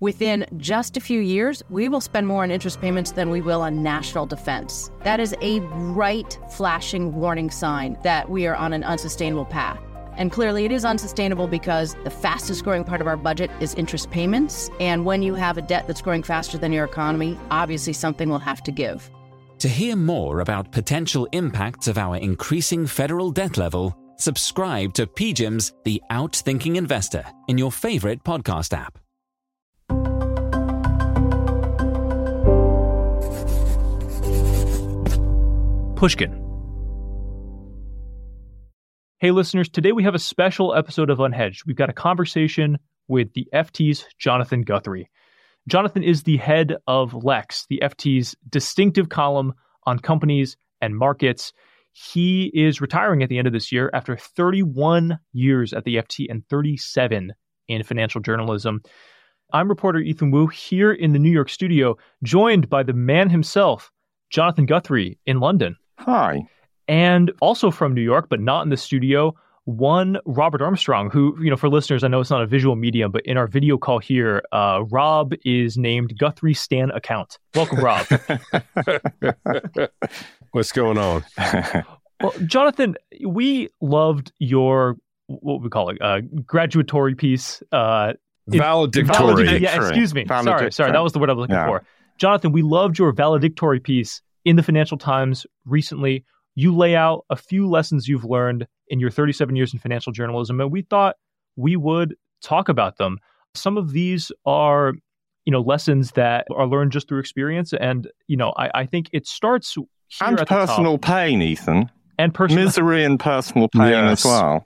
Within just a few years, we will spend more on interest payments than we will on national defense. That is a bright, flashing warning sign that we are on an unsustainable path. And clearly, it is unsustainable because the fastest growing part of our budget is interest payments. And when you have a debt that's growing faster than your economy, obviously something will have to give. To hear more about potential impacts of our increasing federal debt level, subscribe to PGIM's The Outthinking Investor in your favorite podcast app. Pushkin. Hey, listeners, today we have a special episode of Unhedged. We've got a conversation with the FT's Jonathan Guthrie. Jonathan is the head of Lex, the FT's distinctive column on companies and markets. He is retiring at the end of this year after 31 years at the FT and 37 in financial journalism. I'm reporter Ethan Wu here in the New York studio, joined by the man himself, Jonathan Guthrie in London. Hi. And also from New York, but not in the studio, one Robert Armstrong, who, you know, for listeners, I know it's not a visual medium, but in our video call here, uh, Rob is named Guthrie Stan Account. Welcome, Rob. What's going on? well, Jonathan, we loved your, what we call it, uh, graduatory piece. Uh, valedictory. Valedic- yeah, excuse me. Sorry, sorry. That was the word I was looking yeah. for. Jonathan, we loved your valedictory piece in the Financial Times recently. You lay out a few lessons you've learned in your 37 years in financial journalism, and we thought we would talk about them. Some of these are, you know, lessons that are learned just through experience, and you know, I, I think it starts and personal top. pain, Ethan, and personal misery and personal pain yes. as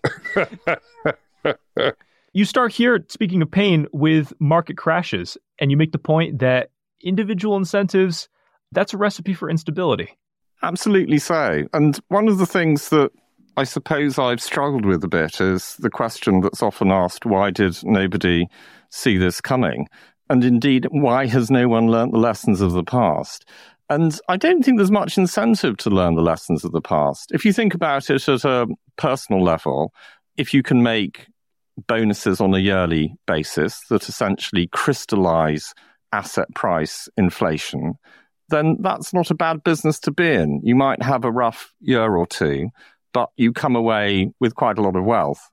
well. you start here, speaking of pain, with market crashes, and you make the point that individual incentives that's a recipe for instability. Absolutely so. And one of the things that I suppose I've struggled with a bit is the question that's often asked why did nobody see this coming? And indeed, why has no one learnt the lessons of the past? And I don't think there's much incentive to learn the lessons of the past. If you think about it at a personal level, if you can make bonuses on a yearly basis that essentially crystallize asset price inflation, then that's not a bad business to be in. You might have a rough year or two, but you come away with quite a lot of wealth.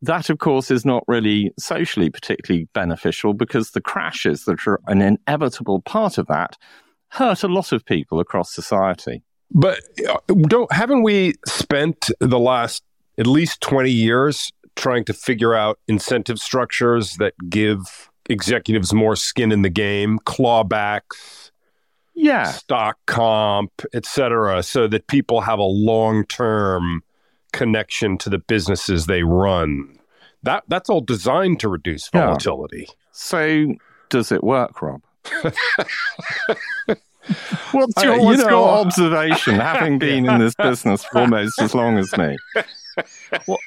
That, of course, is not really socially particularly beneficial because the crashes that are an inevitable part of that hurt a lot of people across society. But uh, don't haven't we spent the last at least 20 years trying to figure out incentive structures that give executives more skin in the game, clawbacks, yeah, stock comp, etc., so that people have a long term connection to the businesses they run. That that's all designed to reduce volatility. Yeah. So does it work, Rob? what's your, uh, what's know, your observation, having been in this business for almost as long as me? Well,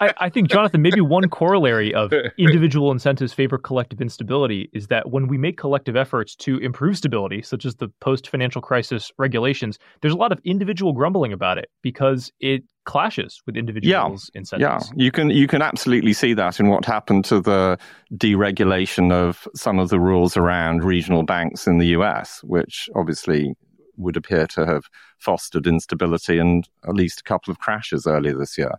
I, I, think, Jonathan, maybe one corollary of individual incentives favor collective instability is that when we make collective efforts to improve stability, such as the post financial crisis regulations, there's a lot of individual grumbling about it because it clashes with individuals' yeah, incentives. Yeah, you can you can absolutely see that in what happened to the deregulation of some of the rules around regional banks in the US, which obviously would appear to have fostered instability and at least a couple of crashes earlier this year.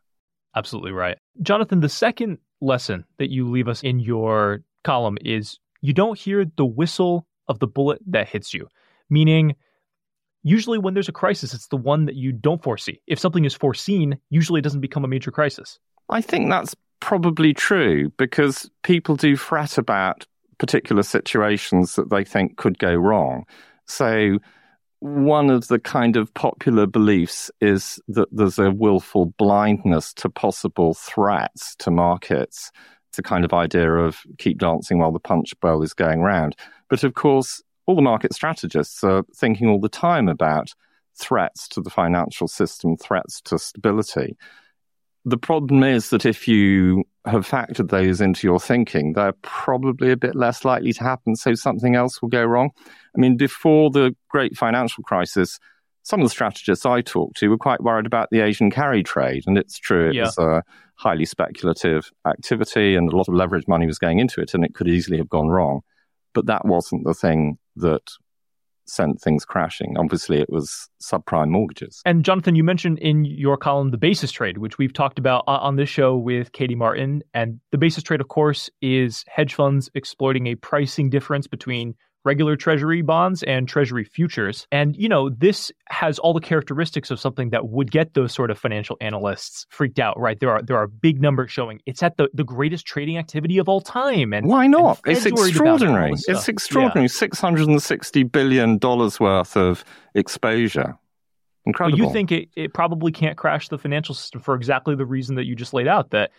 Absolutely right. Jonathan, the second lesson that you leave us in your column is you don't hear the whistle of the bullet that hits you, meaning usually when there's a crisis, it's the one that you don't foresee. If something is foreseen, usually it doesn't become a major crisis. I think that's probably true because people do fret about particular situations that they think could go wrong. So one of the kind of popular beliefs is that there's a willful blindness to possible threats to markets. It's a kind of idea of keep dancing while the punch bowl is going round. But of course, all the market strategists are thinking all the time about threats to the financial system, threats to stability. The problem is that if you have factored those into your thinking, they're probably a bit less likely to happen, so something else will go wrong. I mean, before the great financial crisis, some of the strategists I talked to were quite worried about the Asian carry trade. And it's true, it yeah. was a highly speculative activity and a lot of leverage money was going into it, and it could easily have gone wrong. But that wasn't the thing that sent things crashing. Obviously, it was subprime mortgages. And Jonathan, you mentioned in your column the basis trade, which we've talked about on this show with Katie Martin. And the basis trade, of course, is hedge funds exploiting a pricing difference between regular treasury bonds and treasury futures. And, you know, this has all the characteristics of something that would get those sort of financial analysts freaked out, right? There are there are big numbers showing it's at the, the greatest trading activity of all time. And why not? And it's extraordinary. It's extraordinary. Yeah. $660 billion worth of exposure. Incredible. Well, you think it, it probably can't crash the financial system for exactly the reason that you just laid out that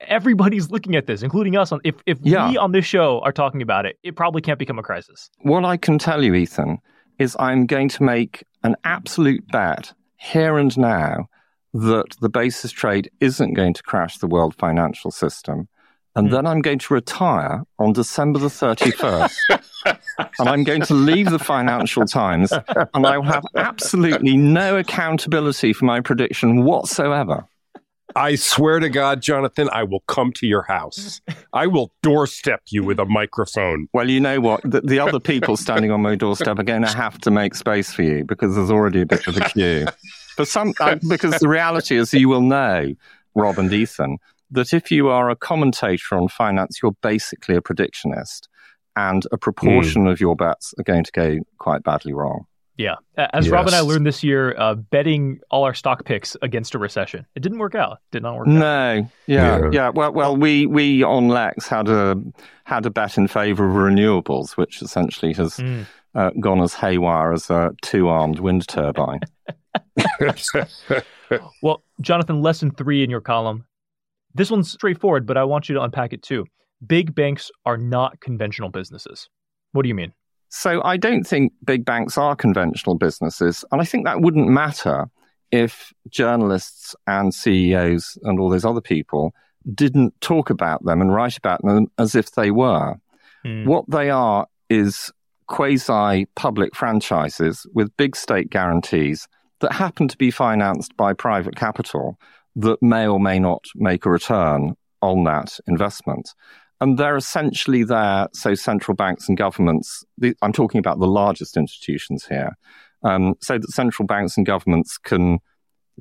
everybody's looking at this, including us. On if if yeah. we on this show are talking about it, it probably can't become a crisis. What I can tell you, Ethan, is I'm going to make an absolute bet here and now that the basis trade isn't going to crash the world financial system. And mm. then I'm going to retire on December the 31st. and I'm going to leave the Financial Times and I will have absolutely no accountability for my prediction whatsoever. I swear to God, Jonathan, I will come to your house. I will doorstep you with a microphone. Well, you know what? The, the other people standing on my doorstep are going to have to make space for you because there's already a bit of a queue. For some, uh, because the reality is, you will know, Rob and Ethan, that if you are a commentator on finance, you're basically a predictionist, and a proportion mm. of your bets are going to go quite badly wrong. Yeah. As yes. Rob and I learned this year, uh, betting all our stock picks against a recession. It didn't work out. Did not work no. out. No. Yeah, yeah. Yeah. Well, well, we, we on Lex had a, had a bet in favor of renewables, which essentially has mm. uh, gone as haywire as a two armed wind turbine. well, Jonathan, lesson three in your column. This one's straightforward, but I want you to unpack it too. Big banks are not conventional businesses. What do you mean? So I don't think big banks are conventional businesses. And I think that wouldn't matter if journalists and CEOs and all those other people didn't talk about them and write about them as if they were. Mm. What they are is quasi public franchises with big state guarantees that happen to be financed by private capital that may or may not make a return on that investment. And they're essentially there, so central banks and governments, the, I'm talking about the largest institutions here, um, so that central banks and governments can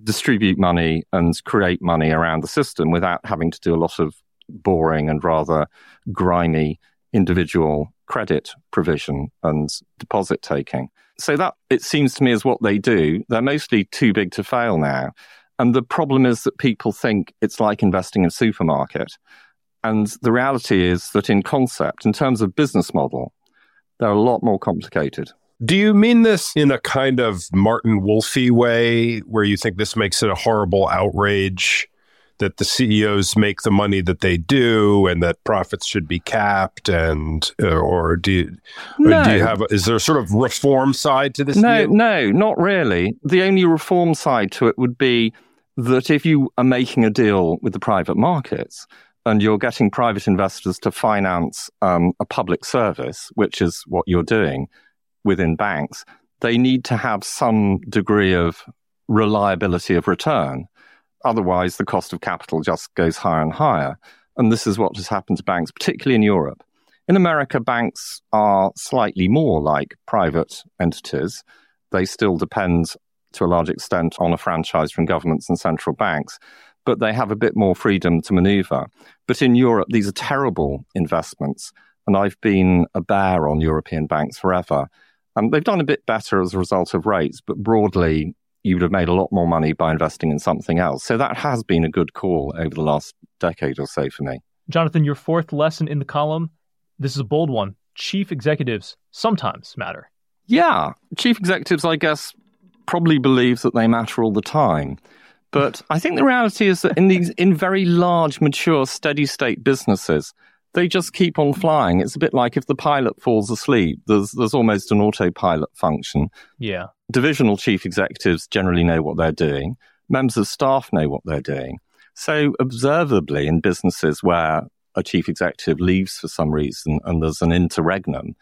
distribute money and create money around the system without having to do a lot of boring and rather grimy individual credit provision and deposit taking. So that, it seems to me, is what they do. They're mostly too big to fail now. And the problem is that people think it's like investing in a supermarket. And the reality is that in concept, in terms of business model, they're a lot more complicated. Do you mean this in a kind of Martin Wolfy way, where you think this makes it a horrible outrage that the CEOs make the money that they do, and that profits should be capped? And uh, or do you, no. do you have? Is there a sort of reform side to this? No, deal? no, not really. The only reform side to it would be that if you are making a deal with the private markets, and you're getting private investors to finance um, a public service, which is what you're doing within banks, they need to have some degree of reliability of return. Otherwise, the cost of capital just goes higher and higher. And this is what has happened to banks, particularly in Europe. In America, banks are slightly more like private entities. They still depend to a large extent on a franchise from governments and central banks but they have a bit more freedom to maneuver. But in Europe, these are terrible investments. And I've been a bear on European banks forever. Um, they've done a bit better as a result of rates, but broadly, you would have made a lot more money by investing in something else. So that has been a good call over the last decade or so for me. Jonathan, your fourth lesson in the column this is a bold one. Chief executives sometimes matter. Yeah. Chief executives, I guess, probably believe that they matter all the time. But I think the reality is that in these, in very large, mature, steady state businesses, they just keep on flying. It's a bit like if the pilot falls asleep, there's, there's almost an autopilot function. Yeah. Divisional chief executives generally know what they're doing. Members of staff know what they're doing. So observably in businesses where a chief executive leaves for some reason and there's an interregnum,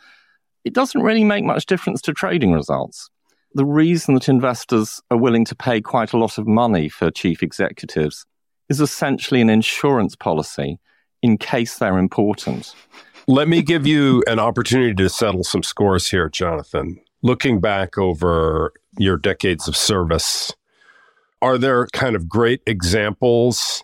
it doesn't really make much difference to trading results the reason that investors are willing to pay quite a lot of money for chief executives is essentially an insurance policy in case they're important. Let me give you an opportunity to settle some scores here, Jonathan. Looking back over your decades of service, are there kind of great examples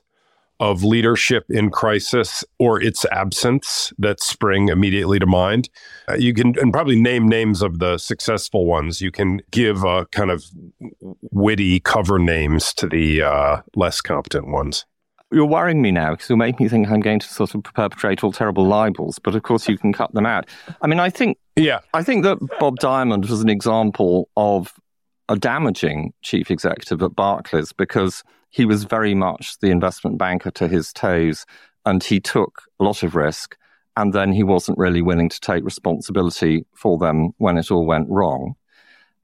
of leadership in crisis or its absence that spring immediately to mind? Uh, you can and probably name names of the successful ones. You can give a kind of witty cover names to the uh, less competent ones. You're worrying me now because you'll make me think I'm going to sort of perpetrate all terrible libels, but of course you can cut them out. I mean, I think, yeah, I think that Bob Diamond was an example of a damaging chief executive at Barclays because he was very much the investment banker to his toes and he took a lot of risk and then he wasn't really willing to take responsibility for them when it all went wrong.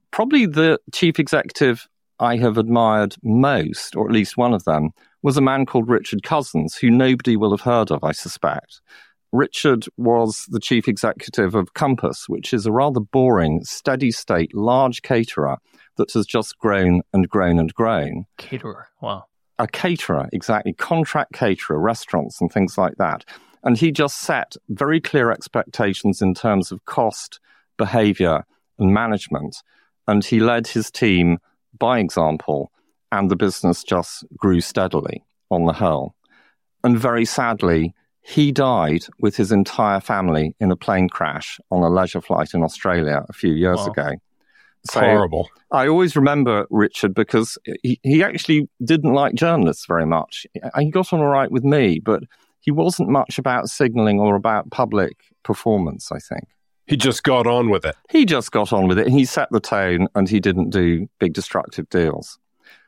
Probably the chief executive I have admired most, or at least one of them, was a man called Richard Cousins, who nobody will have heard of, I suspect. Richard was the chief executive of Compass, which is a rather boring, steady state, large caterer that has just grown and grown and grown. Caterer, wow. A caterer, exactly. Contract caterer, restaurants and things like that. And he just set very clear expectations in terms of cost, behavior, and management. And he led his team by example, and the business just grew steadily on the whole. And very sadly, he died with his entire family in a plane crash on a leisure flight in Australia a few years wow. ago. So Horrible. I always remember Richard because he, he actually didn't like journalists very much. He got on all right with me, but he wasn't much about signaling or about public performance, I think. He just got on with it. He just got on with it. He set the tone and he didn't do big destructive deals.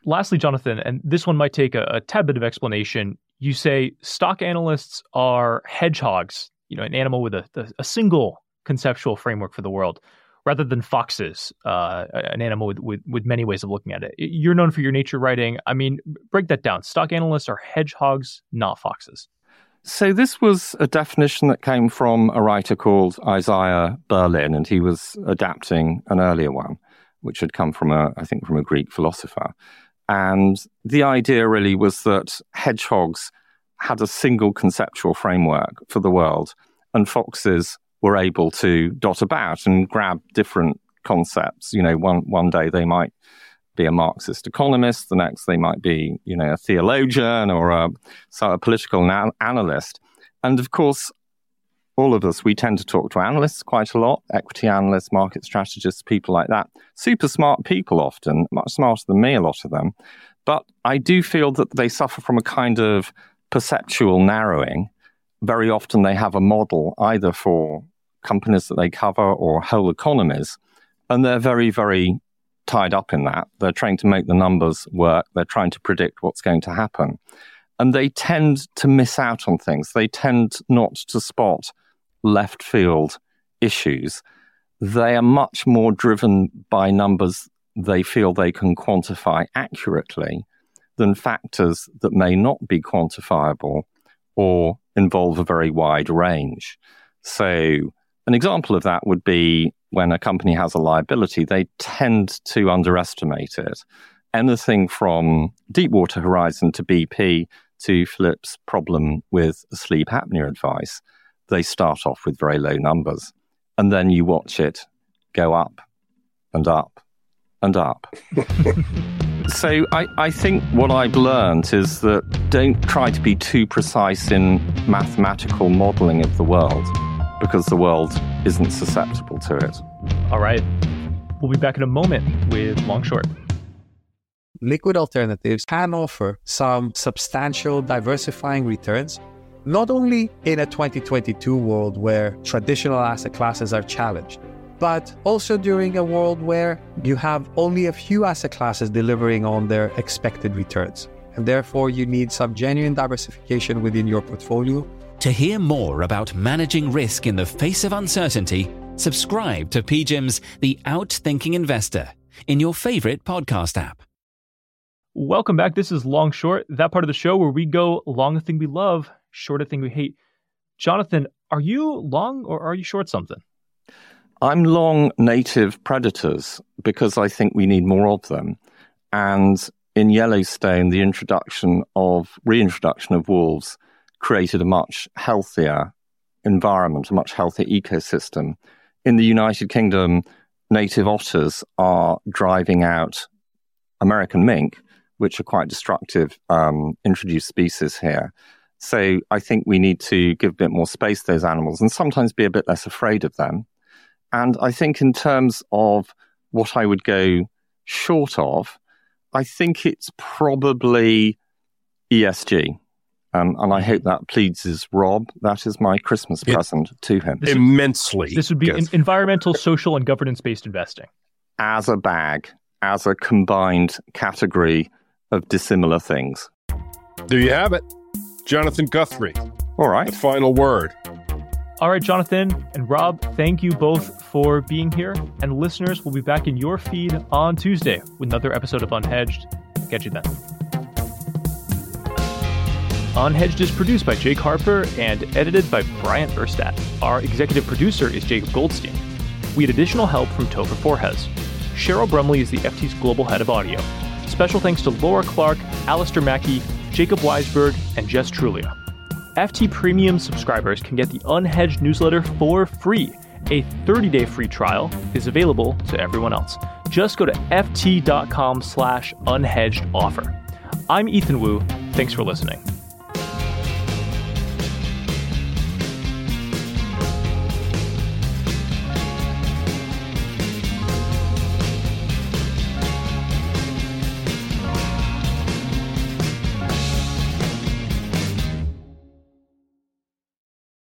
Lastly, Jonathan, and this one might take a, a tad bit of explanation. You say stock analysts are hedgehogs, you know, an animal with a, a single conceptual framework for the world rather than foxes, uh, an animal with, with, with many ways of looking at it. You're known for your nature writing. I mean, break that down. Stock analysts are hedgehogs, not foxes. So, this was a definition that came from a writer called Isaiah Berlin, and he was adapting an earlier one, which had come from a, I think, from a Greek philosopher. And the idea really was that hedgehogs had a single conceptual framework for the world, and foxes were able to dot about and grab different concepts. You know, one, one day they might be a Marxist economist. The next, they might be, you know, a theologian or a, so a political na- analyst. And of course, all of us, we tend to talk to analysts quite a lot, equity analysts, market strategists, people like that. Super smart people often, much smarter than me, a lot of them. But I do feel that they suffer from a kind of perceptual narrowing. Very often they have a model either for companies that they cover or whole economies. And they're very, very tied up in that. They're trying to make the numbers work. They're trying to predict what's going to happen. And they tend to miss out on things. They tend not to spot left field issues. They are much more driven by numbers they feel they can quantify accurately than factors that may not be quantifiable or involve a very wide range. So, an example of that would be when a company has a liability, they tend to underestimate it. Anything from Deepwater Horizon to BP to Philips' problem with sleep apnea advice, they start off with very low numbers. And then you watch it go up and up and up. so I, I think what I've learned is that don't try to be too precise in mathematical modeling of the world because the world isn't susceptible to it. All right. We'll be back in a moment with Long Short. Liquid alternatives can offer some substantial diversifying returns, not only in a 2022 world where traditional asset classes are challenged, but also during a world where you have only a few asset classes delivering on their expected returns. And therefore, you need some genuine diversification within your portfolio to hear more about managing risk in the face of uncertainty, subscribe to PGIM's The Outthinking Investor in your favorite podcast app. Welcome back. This is Long Short, that part of the show where we go long a thing we love, short a thing we hate. Jonathan, are you long or are you short something? I'm long native predators because I think we need more of them. And in Yellowstone, the introduction of reintroduction of wolves created a much healthier environment, a much healthier ecosystem. In the United Kingdom, native otters are driving out American mink, which are quite destructive um, introduced species here. So I think we need to give a bit more space to those animals and sometimes be a bit less afraid of them. And I think in terms of what I would go short of, I think it's probably ESG. Um, and I hope that pleases Rob. That is my Christmas It- present to him This would- Immensely. This would be good. en- environmental, social, and governance based investing. as a bag, as a combined category of dissimilar things. there you have it. Jonathan Guthrie, All right. the final word. All right, Jonathan and Rob, thank you both for being here. And listeners, we'll be back in your feed on Tuesday with another episode of Unhedged. Catch you then. Unhedged is produced by Jake Harper and edited by Brian Erstadt. Our executive producer is Jacob Goldstein. We had additional help from Topher Forhecz. Cheryl Brumley is the FT's global head of audio. Special thanks to Laura Clark, Alastair Mackie, Jacob Weisberg, and Jess Trulia. FT Premium subscribers can get the Unhedged newsletter for free. A 30-day free trial is available to everyone else. Just go to ft.com slash unhedged offer. I'm Ethan Wu. Thanks for listening.